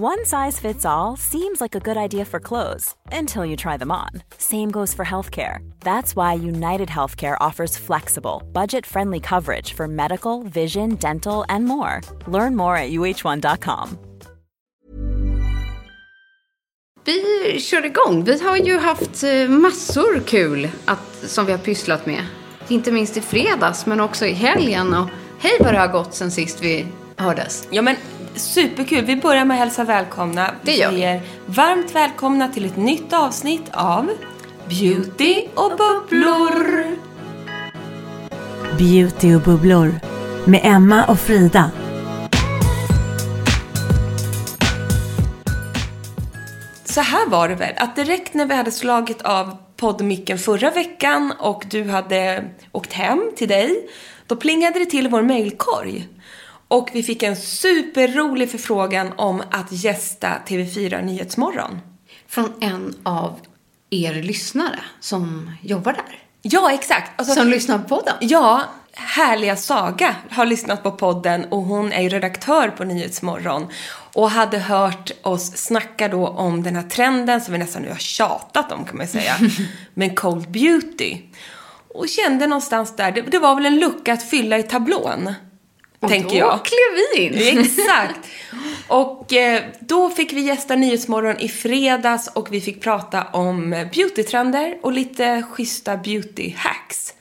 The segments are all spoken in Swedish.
One size fits all seems like a good idea for clothes until you try them on. Same goes for healthcare. That's why United Healthcare offers flexible, budget friendly coverage for medical, vision, dental, and more. Learn more at uh1.com. Vi kör igång. Vi har ju haft eh, massor kul att, som vi har pysslat med. Inte minst i fredags, men också i helgen. Och hej vad det har gått sen sist vi hördes. Ja men superkul. Vi börjar med att hälsa välkomna. Det gör vi. Är varmt välkomna till ett nytt avsnitt av Beauty och bubblor. Beauty och bubblor med Emma och Frida. Så här var det väl, att direkt när vi hade slagit av poddmicken förra veckan och du hade åkt hem till dig, då plingade det till i vår mailkorg. Och vi fick en superrolig förfrågan om att gästa TV4 Nyhetsmorgon. Från en av er lyssnare som jobbar där. Ja, exakt. Alltså, Som lyssnar på podden. Ja, härliga Saga har lyssnat på podden och hon är ju redaktör på Nyhetsmorgon och hade hört oss snacka då om den här trenden som vi nästan nu har tjatat om kan man säga, med cold beauty. Och kände någonstans där, det, det var väl en lucka att fylla i tablån, tänker då jag. klev vi in. Exakt. Och eh, då fick vi gästa Nyhetsmorgon i fredags och vi fick prata om beautytrender och lite schyssta beauty hacks. Vi,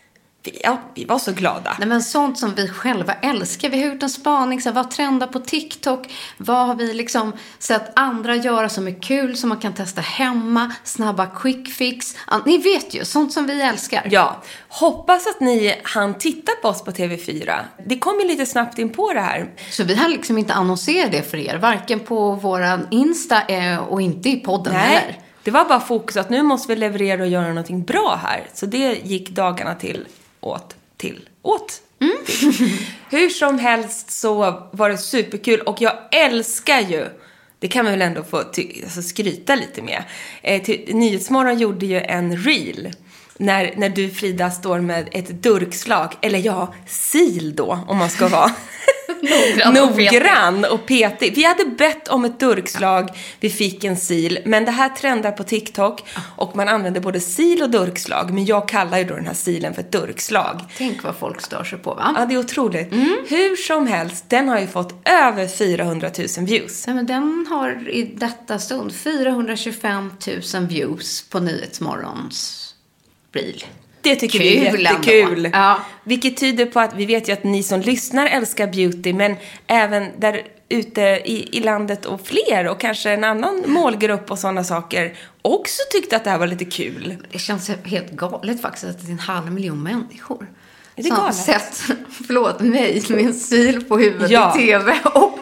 ja, vi var så glada. Nej, men sånt som vi själva älskar. Vi har gjort en spaning. Så här, vad trendar på TikTok? Vad har vi liksom sett andra göra som är kul, som man kan testa hemma? Snabba quick fix. Ni vet ju, sånt som vi älskar. Ja, hoppas att ni hann titta på oss på TV4. Det kom ju lite snabbt in på det här. Så vi har liksom inte annonserat det för er. Varken på våran Insta eh, och inte i podden heller. det var bara fokus att nu måste vi leverera och göra någonting bra här. Så det gick dagarna till, åt, till, åt. Till. Hur som helst så var det superkul och jag älskar ju det kan man väl ändå få ty- alltså skryta lite med. Eh, till, Nyhetsmorgon gjorde ju en reel när, när du Frida står med ett durkslag, eller ja, sil då om man ska vara Noggrann och noggrann och petig. Vi hade bett om ett durkslag, vi fick en sil, men det här trendar på TikTok och man använder både sil och durkslag, men jag kallar ju då den här silen för ett durkslag. Tänk vad folk stör sig på, va? Ja, det är otroligt. Hur som helst, den har ju fått över 400 000 views. Nej, men den har i detta stund 425 000 views på Nyhetsmorgons reel. Det tycker Kul vi är jättekul. Ja. Vilket tyder på att vi vet ju att ni som lyssnar älskar beauty, men även där ute i, i landet och fler och kanske en annan målgrupp och sådana saker också tyckte att det här var lite kul. Det känns helt galet faktiskt att det är en halv miljon människor. Är det som galet? sett, förlåt mig, med en sil på huvudet Ja. i tv och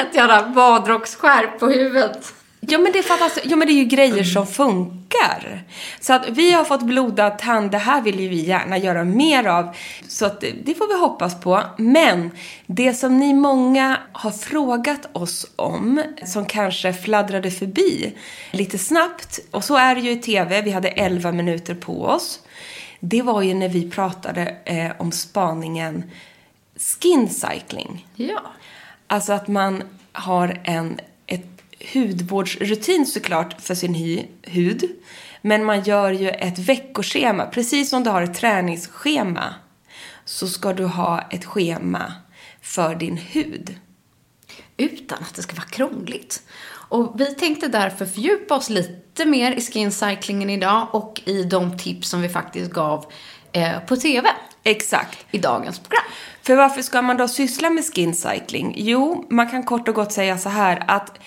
ett jävla badrocksskärp på huvudet. Ja men, det är ja, men det är ju grejer som funkar. Så att vi har fått blodad tand, det här vill ju vi gärna göra mer av. Så att det, får vi hoppas på. Men det som ni många har frågat oss om, som kanske fladdrade förbi lite snabbt, och så är det ju i TV, vi hade 11 minuter på oss. Det var ju när vi pratade eh, om spaningen skin cycling. Ja. Alltså att man har en hudvårdsrutin såklart för sin hy, hud. Men man gör ju ett veckoschema. Precis som du har ett träningsschema så ska du ha ett schema för din hud. Utan att det ska vara krångligt. Och vi tänkte därför fördjupa oss lite mer i skincyclingen idag och i de tips som vi faktiskt gav eh, på TV Exakt. i dagens program. För varför ska man då syssla med skin cycling? Jo, man kan kort och gott säga så här att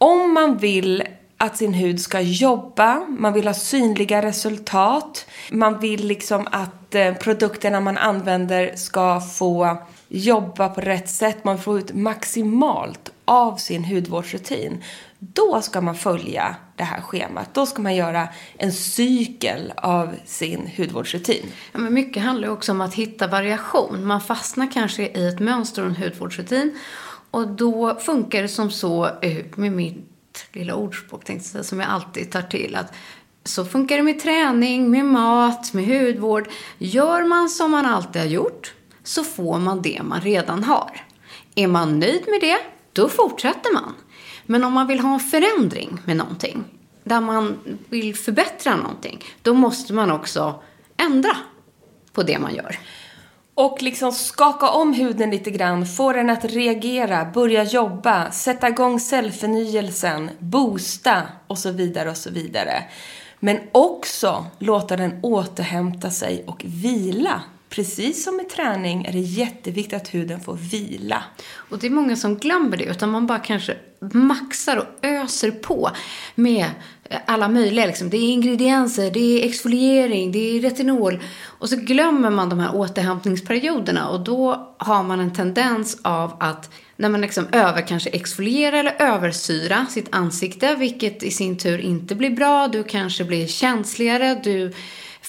om man vill att sin hud ska jobba, man vill ha synliga resultat, man vill liksom att eh, produkterna man använder ska få jobba på rätt sätt, man får ut maximalt av sin hudvårdsrutin. Då ska man följa det här schemat. Då ska man göra en cykel av sin hudvårdsrutin. Ja, men mycket handlar också om att hitta variation. Man fastnar kanske i ett mönster och en hudvårdsrutin. Och då funkar det som så, eh, med mitt lilla ordspråk tänkte jag säga, som jag alltid tar till. att så funkar det med träning, med mat, med hudvård. Gör man som man alltid har gjort så får man det man redan har. Är man nöjd med det, då fortsätter man. Men om man vill ha en förändring med någonting, där man vill förbättra någonting, då måste man också ändra på det man gör. Och liksom skaka om huden lite grann, få den att reagera, börja jobba, sätta igång cellförnyelsen, boosta och så vidare och så vidare. Men också låta den återhämta sig och vila precis som med träning är det jätteviktigt att huden får vila. Och det är många som glömmer det, utan man bara kanske maxar och öser på med eh, alla möjliga. Liksom. Det är ingredienser, det är exfoliering, det är retinol. Och så glömmer man de här återhämtningsperioderna och då har man en tendens av att när man liksom över kanske exfoliera eller översyra sitt ansikte, vilket i sin tur inte blir bra. Du kanske blir känsligare, du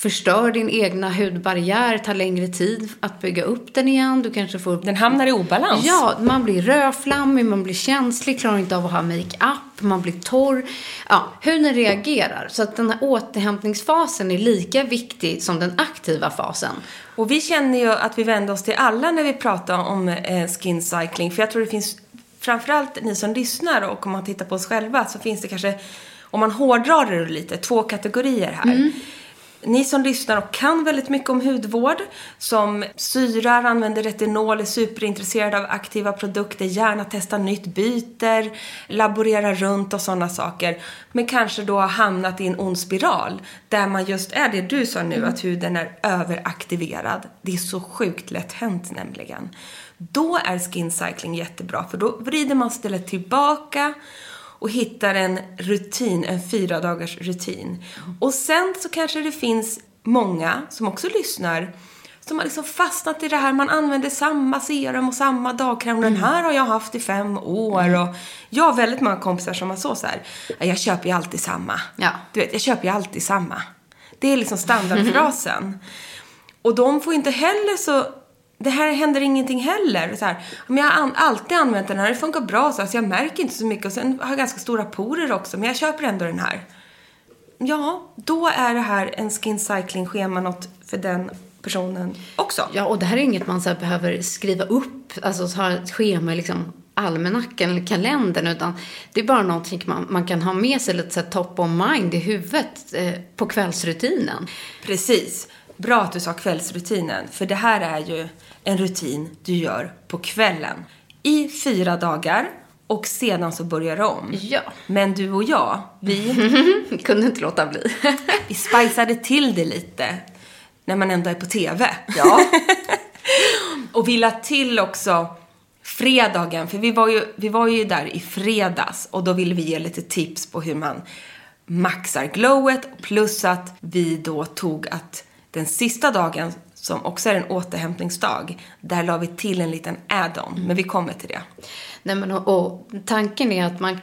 förstör din egna hudbarriär, tar längre tid att bygga upp den igen. Du kanske får... Den hamnar i obalans. Ja, man blir rödflammig, man blir känslig, klarar inte av att ha makeup, man blir torr. Ja, huden reagerar. Så att den här återhämtningsfasen är lika viktig som den aktiva fasen. Och vi känner ju att vi vänder oss till alla när vi pratar om eh, skin cycling. För jag tror det finns, framförallt ni som lyssnar och om man tittar på oss själva, så finns det kanske, om man hårdrar det lite, två kategorier här. Mm ni som lyssnar och kan väldigt mycket om hudvård, som syrar, använder retinol, är superintresserade av aktiva produkter, gärna testar nytt, byter, laborerar runt och sådana saker. Men kanske då har hamnat i en ond spiral där man just är det du sa nu, mm. att huden är överaktiverad. Det är så sjukt lätt hänt nämligen. Då är skin cycling jättebra, för då vrider man stället tillbaka och hittar en rutin, en fyra dagars rutin. Och sen så kanske det finns många som också lyssnar som har liksom fastnat i det här, man använder samma serum och samma dagkräm. Mm. Den här har jag haft i fem år. Mm. Och jag har väldigt många kompisar som har så, så här, jag köper ju alltid samma. Ja. Du vet, jag köper ju alltid samma. Det är liksom standardfrasen. Och de får inte heller så det här händer ingenting heller. Så här, men jag har alltid använt den här, det funkar bra så, alltså jag märker inte så mycket. Och sen har jag ganska stora porer också, men jag köper ändå den här. Ja, då är det här en skin cycling-schema något för den personen också. Ja, och det här är inget man så behöver skriva upp, alltså ha ett schema liksom almanackan eller kalendern, utan det är bara någonting man, man kan ha med sig lite så top of mind i huvudet eh, på kvällsrutinen. Precis. Bra att du sa kvällsrutinen, för det här är ju en rutin du gör på kvällen. I fyra dagar och sedan så börjar det om. Ja. Men du och jag, vi... kunde inte låta bli. vi spiceade till det lite när man ändå är på TV. Ja. och vi la till också fredagen, för vi var, ju, vi var ju där i fredags och då ville vi ge lite tips på hur man maxar glowet plus att vi då tog att den sista dagen som också är en återhämtningsdag, där la vi till en liten add-on. Men vi kommer till det. Nej, men och, och, tanken är att, man,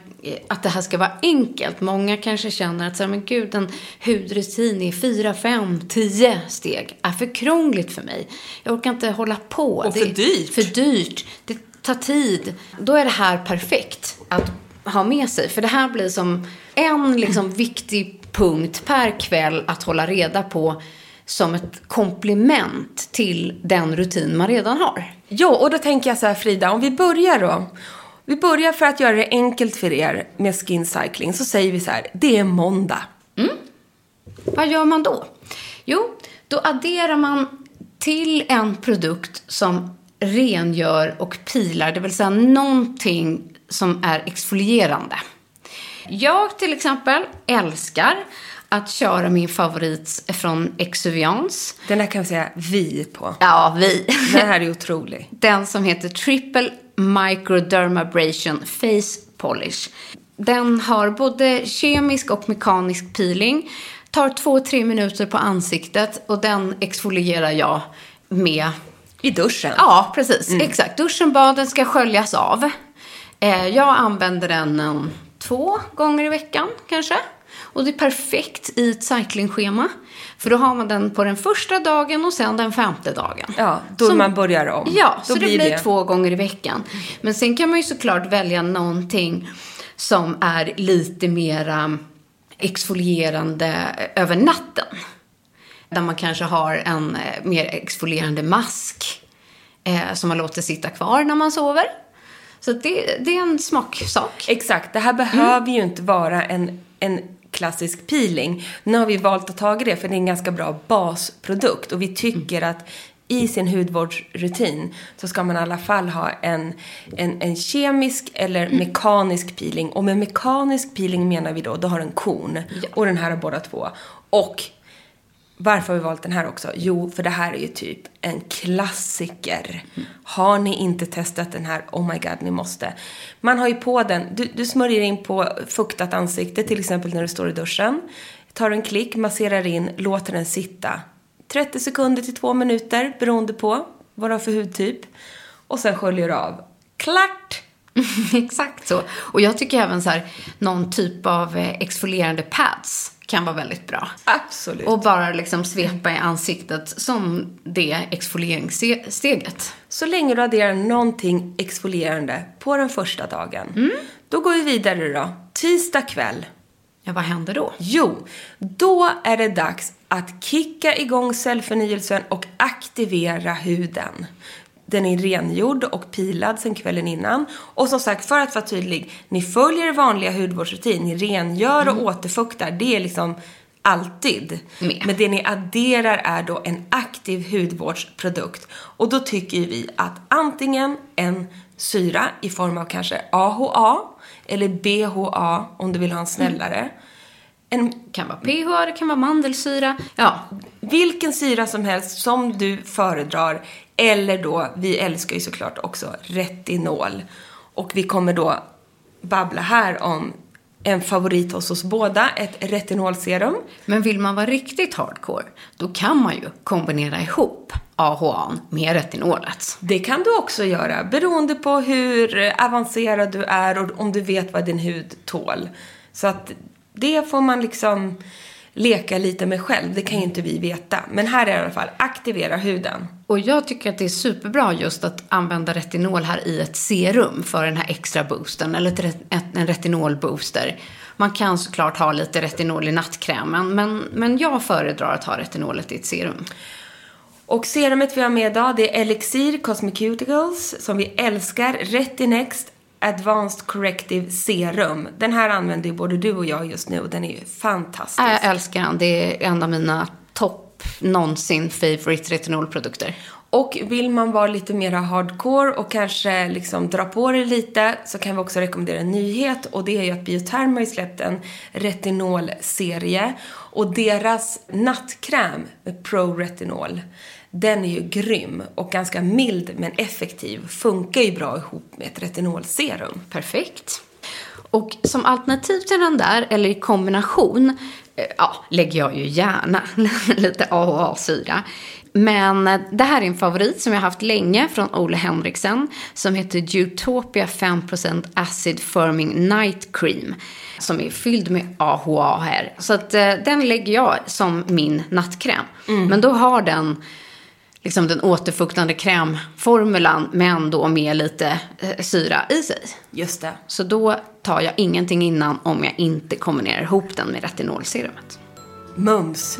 att det här ska vara enkelt. Många kanske känner att så här, men gud, en hudrutin i fyra, fem, tio steg är för krångligt för mig. Jag orkar inte hålla på. Och för dyrt. För dyrt. Det tar tid. Då är det här perfekt att ha med sig. För det här blir som en liksom, viktig punkt per kväll att hålla reda på som ett komplement till den rutin man redan har. Ja, och då tänker jag så här Frida, om vi börjar då. Vi börjar för att göra det enkelt för er med skin cycling. Så säger vi så här, det är måndag. Mm. Vad gör man då? Jo, då adderar man till en produkt som rengör och pilar, det vill säga någonting som är exfolierande. Jag till exempel älskar att köra min favorit från Exuviance. Den här kan vi säga vi på. Ja, vi. Den här är otrolig. Den som heter Triple Microdermabrasion Face Polish. Den har både kemisk och mekanisk peeling. Tar två, tre minuter på ansiktet och den exfolierar jag med I duschen. Ja, precis. Exakt. Duschen, baden ska sköljas av. Eh, jag använder den eh, två gånger i veckan kanske. Och det är perfekt i ett cyclingschema. För då har man den på den första dagen och sen den femte dagen. Ja, då Som- man börjar om. Ja, då så det blir två gånger i veckan. Men sen kan man ju såklart välja någonting som är lite mera exfolierande över natten. Där man kanske har en eh, mer exfolierande mask eh, som man låter sitta kvar när man sover. Så det, det är en smaksak. Exakt, det här behöver ju inte vara en, en klassisk peeling. Nu har vi valt att ta det för det är en ganska bra basprodukt och vi tycker att i sin hudvårdsrutin så ska man i alla fall ha en, en, en kemisk eller mekanisk peeling. Och med mekanisk peeling menar vi då, då har den korn. Och den här har båda två. Och varför har vi valt den här också? Jo, för det här är ju typ en klassiker. Har ni inte testat den här, oh my god, ni måste. Man har ju på den, du, du smörjer in på fuktat ansikte, till exempel när du står i duschen. Tar en klick, masserar in, låter den sitta. 30 sekunder till 2 minuter, beroende på vad du har för hudtyp. Och sen sköljer du av. Klart! Exakt så. Och jag tycker även så här, någon typ av eh, exfolierande pads kan vara väldigt bra. Absolut. Och bara liksom svepa i ansiktet som det exfolieringssteget. Så länge du adderar någonting exfolierande på den första dagen. Mm. Då går vi vidare då. Tisdag kväll. Ja, vad händer då? Jo, då är det dags att kicka igång cellförnyelsen och aktivera huden. Den är rengjord och pilad sen kvällen innan. Och som sagt, för att vara tydlig, ni följer vanliga hudvårdsrutin. Ni rengör och återfuktar. Det är liksom alltid. Med. Men det ni adderar är då en aktiv hudvårdsprodukt. Och då tycker vi att antingen en syra i form av kanske AHA eller BHA om du vill ha en snällare. En kan vara PH, det kan vara mandelsyra. Ja, vilken syra som helst som du föredrar. Eller då, vi älskar ju såklart också retinol. Och vi kommer då babbla här om en favorit hos oss båda, ett retinolserum. men vill man vara riktigt hardcore, då kan man ju kombinera ihop AHA med retinolet. Det kan du också göra, beroende på hur avancerad du är och om du vet vad din hud tål. Så att det får man liksom leka lite med själv, det kan ju inte vi veta. Men här är det i alla fall, aktivera huden. Och jag tycker att det är superbra just att använda retinol här i ett serum för den här extra boosten, eller ett, ret- ett, en retinolbooster. Man kan såklart ha lite retinol i nattkrämen, men, men jag föredrar att ha retinolet i ett serum. Och serumet vi har med idag, det är Elixir Cosmeceuticals, som vi älskar. Retinext Advanced Corrective Serum. Den här använder ju både du och jag just nu och den är ju fantastisk. Jag älskar den. Det är en av mina topp någonsin favorite retinolprodukter. Och vill man vara lite mer hardcore och kanske liksom dra på det lite så kan vi också rekommendera en nyhet och det är ju att Bioterm har ju släppt en retinolserie och deras nattkräm med Pro Retinol den är ju grym och ganska mild men effektiv. Funkar ju bra ihop med ett retinolserum. Perfekt. Och som alternativ till den där, eller i kombination, eh, ja, lägger jag ju gärna lite AHA-syra. Men det här är en favorit som jag haft länge från Ole Henriksen som heter Utopia 5% Acid Firming Night Cream som är fylld med AHA här. Så att eh, den lägger jag som min nattkräm. Men då har den liksom den återfuktande krämformulan men då med lite eh, syra i sig. Just det. Så då tar jag ingenting innan om jag inte kombinerar ihop den med retinolserumet. Mums.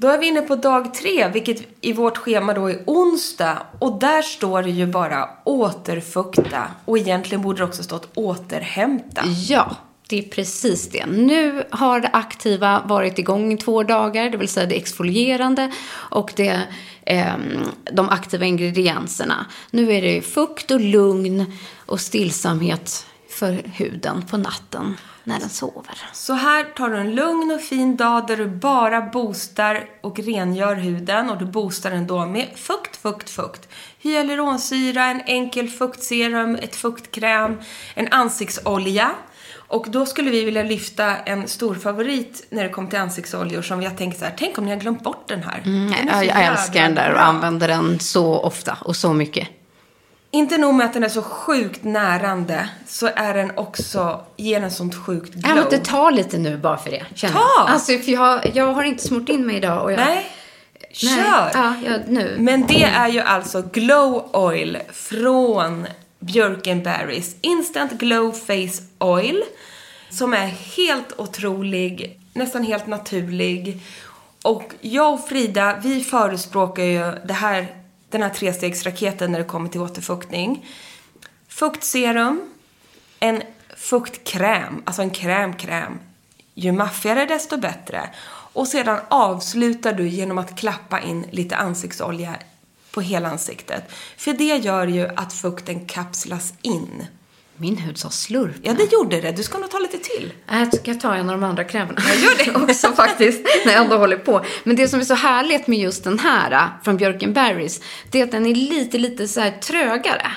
Då är vi inne på dag tre, vilket i vårt schema då är onsdag. Och där står det ju bara återfukta. Och egentligen borde det också stått återhämta. Ja, det är precis det. Nu har det aktiva varit igång i två dagar, det vill säga det exfolierande och det, eh, de aktiva ingredienserna. Nu är det fukt och lugn och stillsamhet för huden på natten när den sover. Så här tar du en lugn och fin dag där du bara boostar och rengör huden och du boostar den då med fukt, fukt, fukt. Hyaluronsyra, en enkel fuktserum, ett fuktkräm, en ansiktsolja. Och då skulle vi vilja lyfta en stor favorit när det kommer till ansiktsoljor som vi har tänkt så här, tänk om ni har glömt bort den här. Den Mm, jag, jag jävla älskar den där och använder den så ofta och så mycket. Inte nog med att den är så sjukt närande, så är den också, ger en sånt sjukt glow. Jag måste ta lite nu bara för det. Känner Ta! Alltså, för jag, jag har inte smort in mig idag. Och jag, Nej, Nej. kör! Ja, jag, nu. Men det är ju alltså Glow Oil från Björkenberries Instant Glow Face Oil. Som är helt otrolig, nästan helt naturlig. Och jag och Frida, vi förespråkar ju det här, den här trestegsraketen när det kommer till återfuktning. Fuktserum, en fuktkräm, alltså en kräm-kräm. Ju maffigare desto bättre. Och sedan avslutar du genom att klappa in lite ansiktsolja på hela ansiktet. För det gör ju att fukten kapslas in. Min hud sa slurp. Ja, det gjorde det. Du ska nog ta lite till. Jag ska ta en av de andra krämerna. Jag gör det också faktiskt, när jag ändå håller på. Men det som är så härligt med just den här äh, från Björkenberries, det är att den är lite, lite så här trögare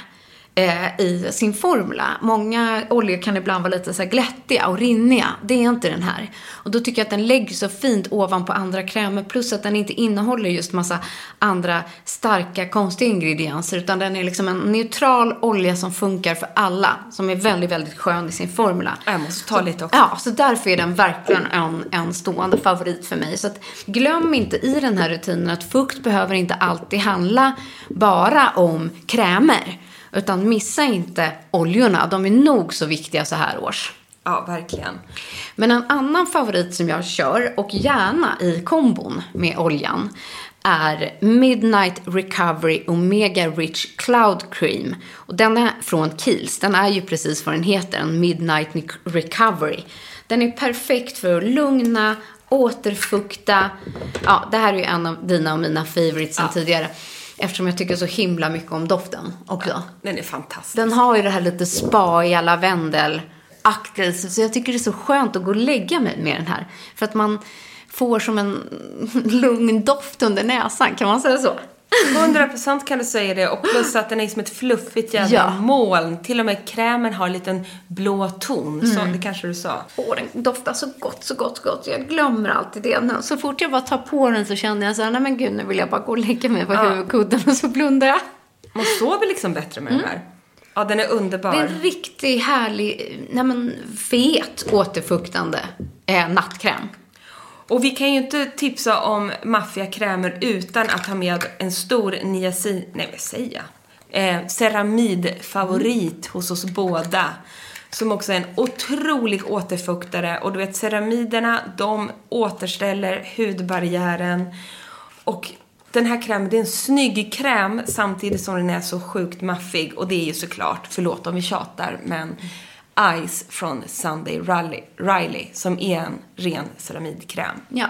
eh, i sin formula. Många oljor kan ibland vara lite så här glättiga och rinniga. Det är inte den här. Och då tycker jag att den lägger så fint ovanpå andra krämer. Plus att den inte innehåller just massa andra starka, konstiga ingredienser. Utan den är liksom en neutral olja som funkar för alla. Som är väldigt, väldigt skön i sin formula. Jag måste ta lite också. Ja, så därför är den verkligen en, en stående favorit för mig. Så att, glöm inte i den här rutinen att fukt behöver inte alltid handla bara om krämer. Utan missa inte oljorna, de är nog så viktiga så här års. Ja, verkligen. Men en annan favorit som jag kör, och gärna i kombon med oljan, är Midnight Recovery Omega Rich Cloud Cream. Och den är från Kiehl's. Den är ju precis vad den heter, en Midnight Recovery. Den är perfekt för att lugna, återfukta. Ja, det här är ju en av dina och mina favorites sen tidigare. Eftersom jag tycker så himla mycket om doften också. Den är fantastisk. Den har ju det här lite spaiga lavendelaktigt. Så jag tycker det är så skönt att gå och lägga mig med den här. För att man får som en lugn doft under näsan. Kan man säga så? 100% kan du säga det. Och plus att den är som ett fluffigt jävla Ja. moln. Till och med krämen har en liten blå ton. Så det kanske du sa. Åh, den doftar så gott, så gott, så gott. Jag glömmer alltid det. nu. Så fort jag bara tar på den så känner jag så här, nej men gud, nu vill jag bara gå och lägga mig på huvudkudden och så blundar jag. Man sover liksom bättre med den här. Ja, den är underbar. Det är en riktigt härlig, nej men fet återfuktande eh, nattkräm. Och vi kan ju inte tipsa om maffiakrämer utan att ha med en stor niacin... Nej, vad säger jag? Eh, ceramidfavorit hos oss båda. Som också är en otrolig återfuktare. Och du vet, ceramiderna, de återställer hudbarriären. Och den här krämen, det är en snygg kräm samtidigt som den är så sjukt maffig. Och det är ju såklart, förlåt om vi tjatar, men Ice från Sunday Riley, Riley som är en ren ceramidkräm. Ja,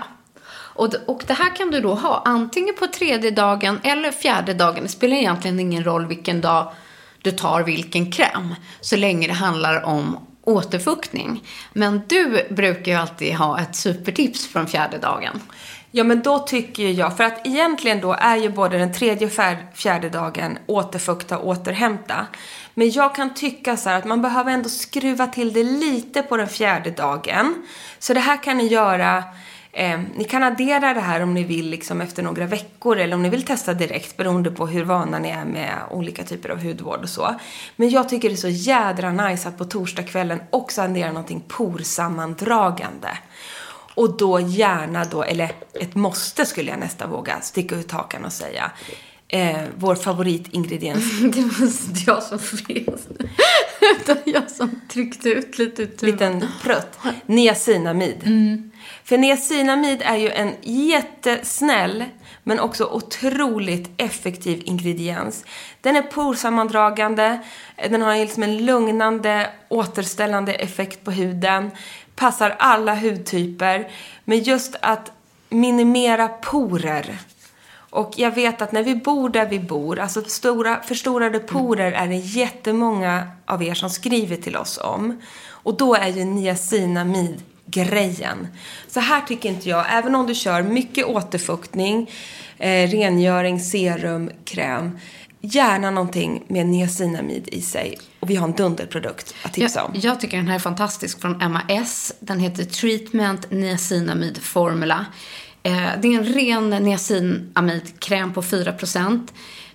Och, och det här kan du då ha antingen på tredje dagen eller fjärde dagen. Det spelar egentligen ingen roll vilken dag du tar vilken kräm. Så länge det handlar om återfuktning. Men du brukar ju alltid ha ett supertips från fjärde dagen. Ja, men då tycker ju jag, för att egentligen då är ju både den tredje och fjärde dagen återfukta och återhämta. Men jag kan tycka så här att man behöver ändå skruva till det lite på den fjärde dagen. Så det här kan ni göra, eh, ni kan addera det här om ni vill liksom efter några veckor eller om ni vill testa direkt beroende på hur vana ni är med olika typer av hudvård och så. Men jag tycker det är så jädra nice att på torsdagskvällen också addera någonting porsammandragande. Och då gärna då, eller ett måste skulle jag nästan våga sticka ut hakan och säga. Eh, vår favoritingrediens. Det var inte jag som fes. Utan jag som tryckte ut lite tuben. liten prutt. Niacinamid. För niacinamid är ju en jättesnäll men också otroligt effektiv ingrediens. Den är porsammandragande, den har liksom en lugnande, återställande effekt på huden, passar alla hudtyper, men just att minimera porer. Och jag vet att när vi bor där vi bor, alltså stora, förstorade porer är det jättemånga av er som skriver till oss om. Och då är ju niacinamid grejen. Så här tycker inte jag, även om du kör mycket återfuktning, eh, rengöring, serum, kräm, gärna någonting med niacinamid i sig. Och vi har en dunderprodukt att tipsa Jag, om. jag tycker den här är fantastisk från MAS. Den heter Treatment Niacinamid Formula. Eh, det är en ren niacinamidkräm på 4%.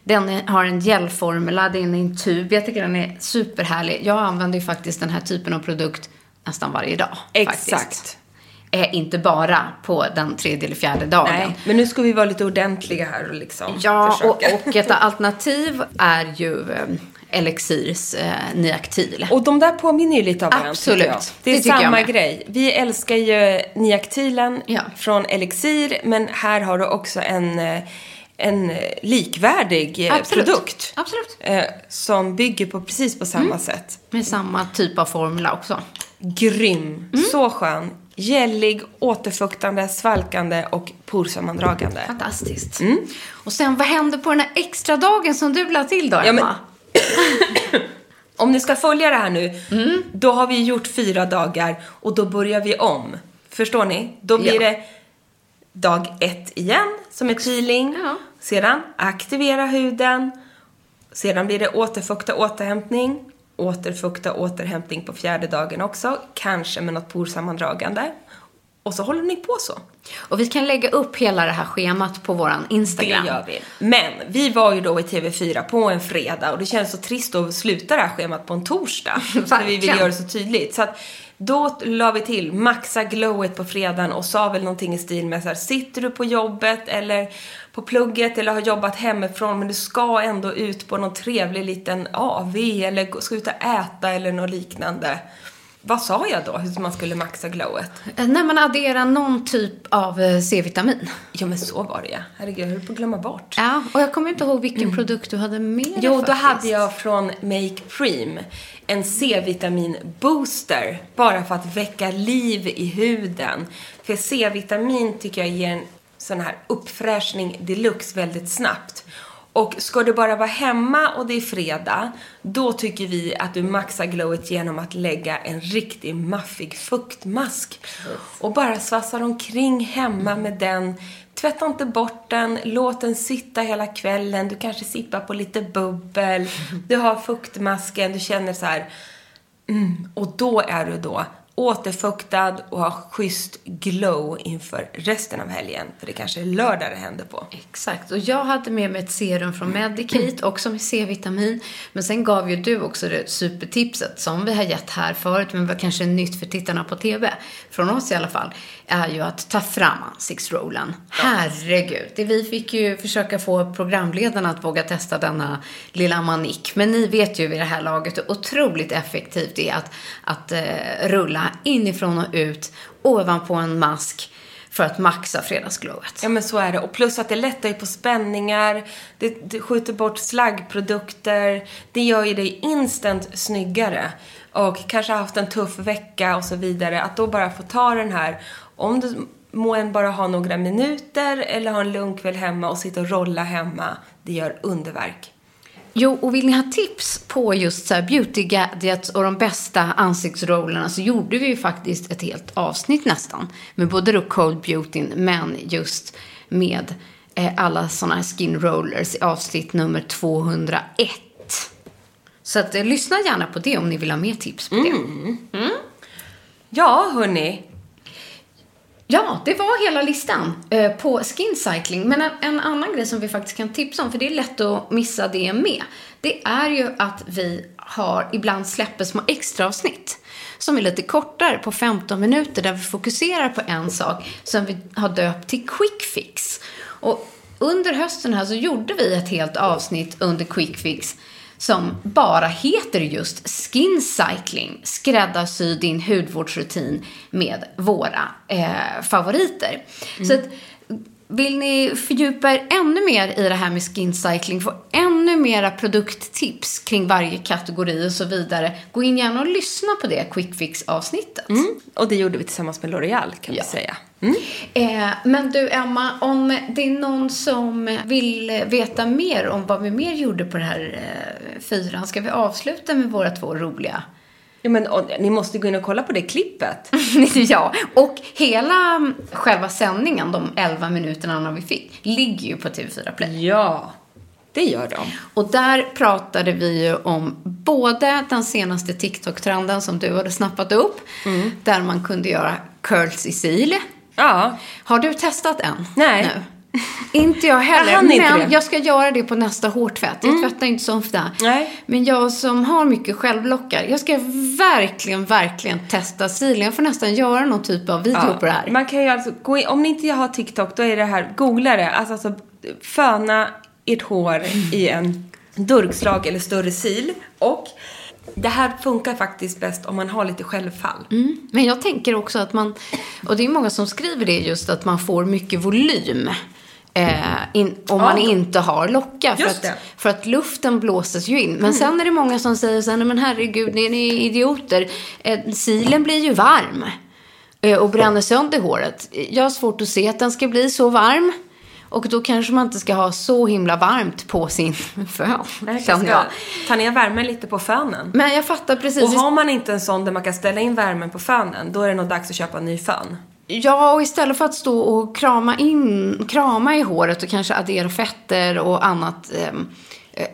Den är, har en gelformula, det är en tub. Jag tycker den är superhärlig. Jag använder ju faktiskt den här typen av produkt nästan varje dag. Exakt. Faktiskt. Eh, inte bara på den tredje eller fjärde dagen. Nej, men nu ska vi vara lite ordentliga här och liksom Ja, och, försöka. och ett alternativ är ju eh, Elixirs eh, Niactil. Och de där påminner ju lite av varandra Absolut. jag. Det är Det samma grej. Vi älskar ju Niactilen Ja. från Elixir, men här har du också en, eh, en likvärdig eh, Absolut. produkt. Absolut. Eh, som bygger på precis på samma Mm. sätt. Med samma typ av formula också. Grym. Mm. Så skön. Gällig, återfuktande, svalkande och porsammandragande. Fantastiskt. Och sen, vad händer på den här extra dagen som du la till då, Emma? Ja, men- Om ni ska följa det här nu, Mm. då har vi gjort fyra dagar och då börjar vi om. Förstår ni? Då blir Ja. det dag ett igen, som är peeling. Ja. Sedan aktivera huden. Sedan blir det återfukta återhämtning. Återfukta återhämtning på fjärde dagen också. Kanske med något porsammandragande. Och så håller ni på så. Och vi kan lägga upp hela det här schemat på våran Instagram. Det gör vi. Men vi var ju då i TV4 på en fredag och det känns så trist att sluta det här schemat på en torsdag. för vi vill göra det så tydligt. Så att då la vi till maxa glowet på fredagen och sa väl någonting i stil med så här, sitter du på jobbet eller på plugget eller har jobbat hemifrån men du ska ändå ut på någon trevlig liten AV eller ska ut och äta eller något liknande. Vad sa jag då hur man skulle maxa glowet? Eh, När man adderar någon typ av eh, C-vitamin. Ja men så var det ja. Herregud, jag höll på att glömma bort. Ja, och jag kommer inte ihåg vilken produkt du hade med dig Jo, då faktiskt. hade jag från Make Preem en C-vitamin-booster. Bara för att väcka liv i huden. För C-vitamin tycker jag ger en sån här uppfräschning deluxe väldigt snabbt. Och ska du bara vara hemma och det är fredag, då tycker vi att du maxar glowet genom att lägga en riktig maffig fuktmask. Och bara svassar omkring hemma med den. Tvätta inte bort den, låt den sitta hela kvällen. Du kanske sippar på lite bubbel. Du har fuktmasken, du känner så här. Mm, och då är du då återfuktad och har schysst glow inför resten av helgen. För det kanske är lördag det händer på. Exakt. Och jag hade med mig ett serum från Medicate, också med C-vitamin. Men sen gav ju du också det supertipset som vi har gett här förut, men var kanske nytt för tittarna på TV. Från oss i alla fall. Är ju att ta fram ansiktsrollen. Herregud. Det, vi fick ju försöka få programledarna att våga testa denna lilla manik. Men ni vet ju vid det här laget hur otroligt effektivt det är att, att eh, rulla inifrån och ut ovanpå en mask för att maxa fredagsglowet. Ja men så är det. Och plus att det lättar ju på spänningar, det, det skjuter bort slaggprodukter, det gör ju dig instant snyggare. Och kanske haft en tuff vecka och så vidare. Att då bara få ta den här, om du må en bara ha några minuter eller ha en lugn kväll hemma och sitta och rolla hemma. Det gör underverk. Jo, och vill ni ha tips på just så beauty gadgets och de bästa ansiktsrollerna så gjorde vi ju faktiskt ett helt avsnitt nästan. Med både då cold beauty men just med eh, alla sådana här skin rollers i avsnitt nummer 201. Så att, eh, lyssna gärna på det om ni vill ha mer tips på det. Ja, hörni. Ja, det var hela listan eh, på skincycling. Men en, en annan grej som vi faktiskt kan tipsa om, för det är lätt att missa det med, det är ju att vi har ibland släpper små extra avsnitt som är lite kortare, på 15 minuter, där vi fokuserar på en sak som vi har döpt till quick fix. Och under hösten här så gjorde vi ett helt avsnitt under quick fix som bara heter just Skin Cycling. Skräddarsy din hudvårdsrutin med våra eh, favoriter. Så att, vill ni fördjupa er ännu mer i det här med skin cycling, få ännu mera produkttips kring varje kategori och så vidare, gå in gärna och lyssna på det quick fix-avsnittet. Mm. Och det gjorde vi tillsammans med L'Oreal kan Ja. vi säga. Eh, men du Emma, om det är någon som vill veta mer om vad vi mer gjorde på den här eh, fyran, ska vi avsluta med våra två roliga? Ja, men och, ni måste gå in och kolla på det klippet. ja, och hela mm, själva sändningen, de 11 minuterna vi fick, ligger ju på TV4 Play. Ja, det gör de. Och där pratade vi ju om både den senaste TikTok-trenden som du hade snappat upp, där man kunde göra curls i sil. Ja, Har du testat än? Nej. Nu? Inte jag heller, Jag men det. jag ska göra det på nästa hårtvätt. Jag tvättar inte så ofta. Nej. Men jag som har mycket självlockar, jag ska verkligen, verkligen testa silen. Jag får nästan göra någon typ av video på det här. Man kan ju alltså gå in, om ni inte har TikTok, då är det här, googla det. Alltså, alltså föna ert hår i en durkslag eller större sil. Och det här funkar faktiskt bäst om man har lite självfall. Men jag tänker också att man, och det är många som skriver det just, att man får mycket volym. Eh, in, om man inte har lockar. För att, för att luften blåses ju in. Men sen är det många som säger så här, "Nej, men herregud, ni ni är idioter. Eh, silen blir ju varm. Eh, och bränner sönder håret. Jag har svårt att se att den ska bli så varm. Och då kanske man inte ska ha så himla varmt på sin fön. Jag känner ska jag. ta ner värmen lite på fönen. Men jag fattar precis. Och har man inte en sån där man kan ställa in värmen på fönen, då är det nog dags att köpa en ny fön. Ja, och istället för att stå och krama, in, krama i håret och kanske addera fetter och annat. ehm,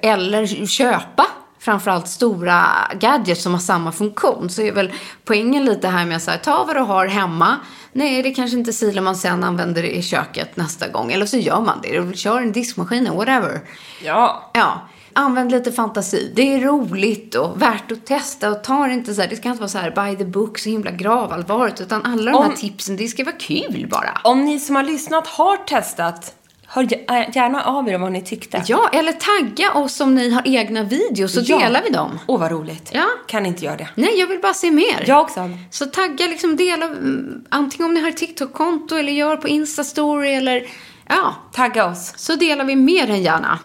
eller köpa framförallt stora gadgets som har samma funktion. Så är väl poängen lite här med att säga, ta vad du har hemma. Nej, det kanske inte silar man sen använder det i köket nästa gång. Eller så gör man det. Kör en diskmaskin, whatever. Ja. Ja, använd lite fantasi. Det är roligt och värt att testa och ta det inte så här, det ska inte vara så här by the book, så himla gravallvarligt, utan alla de här Om- tipsen, det ska vara kul bara. Om ni som har lyssnat har testat, hör gär- gärna av er om vad ni tyckte. Ja, eller tagga oss om ni har egna videos så Ja. delar vi dem. Åh, vad roligt. Ja. Kan inte göra det. Nej, jag vill bara se mer. Jag också. Så tagga, liksom dela, mm, antingen om ni har ett TikTok-konto eller gör på Insta-story eller, ja, Tagga oss. så delar vi mer än gärna.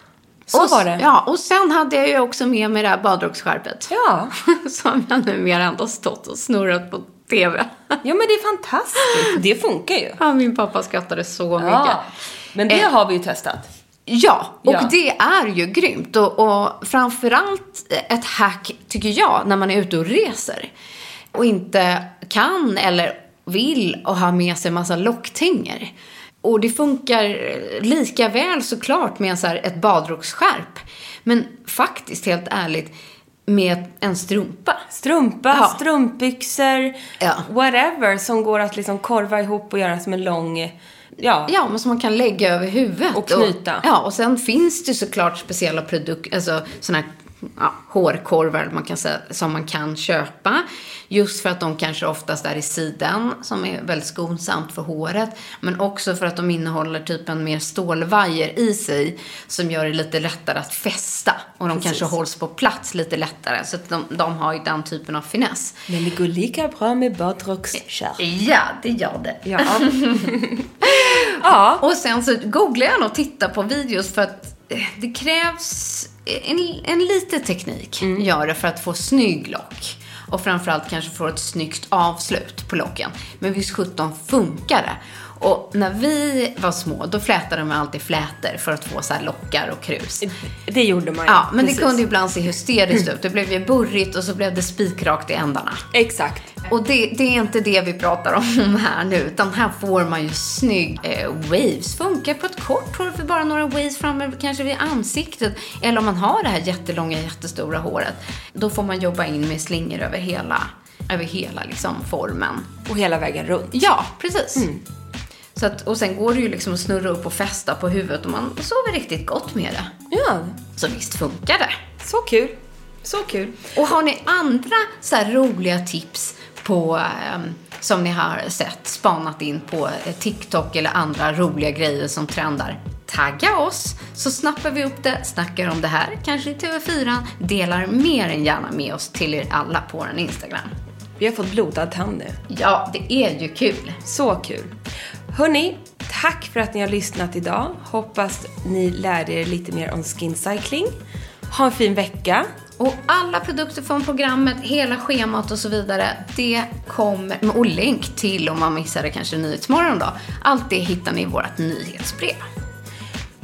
Så och, var det. Ja, och sen hade jag ju också med mig det här badrocksskärpet. Ja. Som jag numera ändå stått och snurrat på TV. Ja, men det är fantastiskt. Det funkar ju. Ja, min pappa skrattade så mycket. Ja. Men det Eh. har vi ju testat. Ja, och Ja. det är ju grymt. Och, och framförallt ett hack, tycker jag, när man är ute och reser. Och inte kan eller vill och ha med sig massa locktänger. Och det funkar lika väl såklart med så här ett badrocksskärp. Men faktiskt, helt ärligt, med en strumpa. Strumpa, Ja. strumpbyxor, Ja. whatever som går att liksom korva ihop och göra som en lång, ja. Ja, men som man kan lägga över huvudet. Och knyta. ja, och sen finns det såklart speciella produkter, alltså sådana här ja, hårkorvar man kan säga, som man kan köpa. Just för att de kanske oftast är i siden, som är väldigt skonsamt för håret. Men också för att de innehåller typ en mer stålvajer i sig, som gör det lite lättare att fästa. Och de kanske hålls på plats lite lättare. Så att de, de har ju den typen av finess. Men det går lika bra med badrockskärp. Ja, det gör det. Ja. ja. Och sen så googlar jag och tittar på videos för att eh, det krävs en, en lite teknik, gör det, för att få snygg lock. Och framförallt kanske få ett snyggt avslut på locken. Men visst sjutton funkar det. Och när vi var små, då flätade man alltid flätor för att få så här lockar och krus. Det gjorde man ju. Ja, men Precis. det kunde ju ibland se hysteriskt ut. Det blev ju burrigt och så blev det spikrakt i ändarna. Exakt. Och det, det är inte det vi pratar om här nu, utan här får man ju snygg eh, waves. Funkar på ett kort hår för bara några waves framme, kanske vid ansiktet. Eller om man har det här jättelånga, jättestora håret. Då får man jobba in med slingor över hela, över hela liksom, formen. Och hela vägen runt. Ja, precis. Så att, och sen går det ju liksom att snurra upp och fästa på huvudet och man sover riktigt gott med det. Ja, Så visst funkar det. så kul. Så kul. Och har ni andra så roliga tips på, ehm, som ni har sett, spanat in på eh, TikTok eller andra roliga grejer som trendar? Tagga oss så snappar vi upp det, snackar om det här, kanske i TV4, delar mer än gärna med oss till er alla på vår Instagram. Vi har fått blodad tand nu. Ja, det är ju kul. Så kul. Hörni, tack för att ni har lyssnat idag. Hoppas ni lärde er lite mer om skin cycling. Ha en fin vecka. Och alla produkter från programmet, hela schemat och så vidare, det kommer, och länk till om man missade kanske Nyhetsmorgon då. Allt det hittar ni i vårt nyhetsbrev.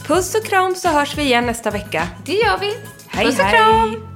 Puss och kram så hörs vi igen nästa vecka. Det gör vi. Hej, Puss och hej. kram!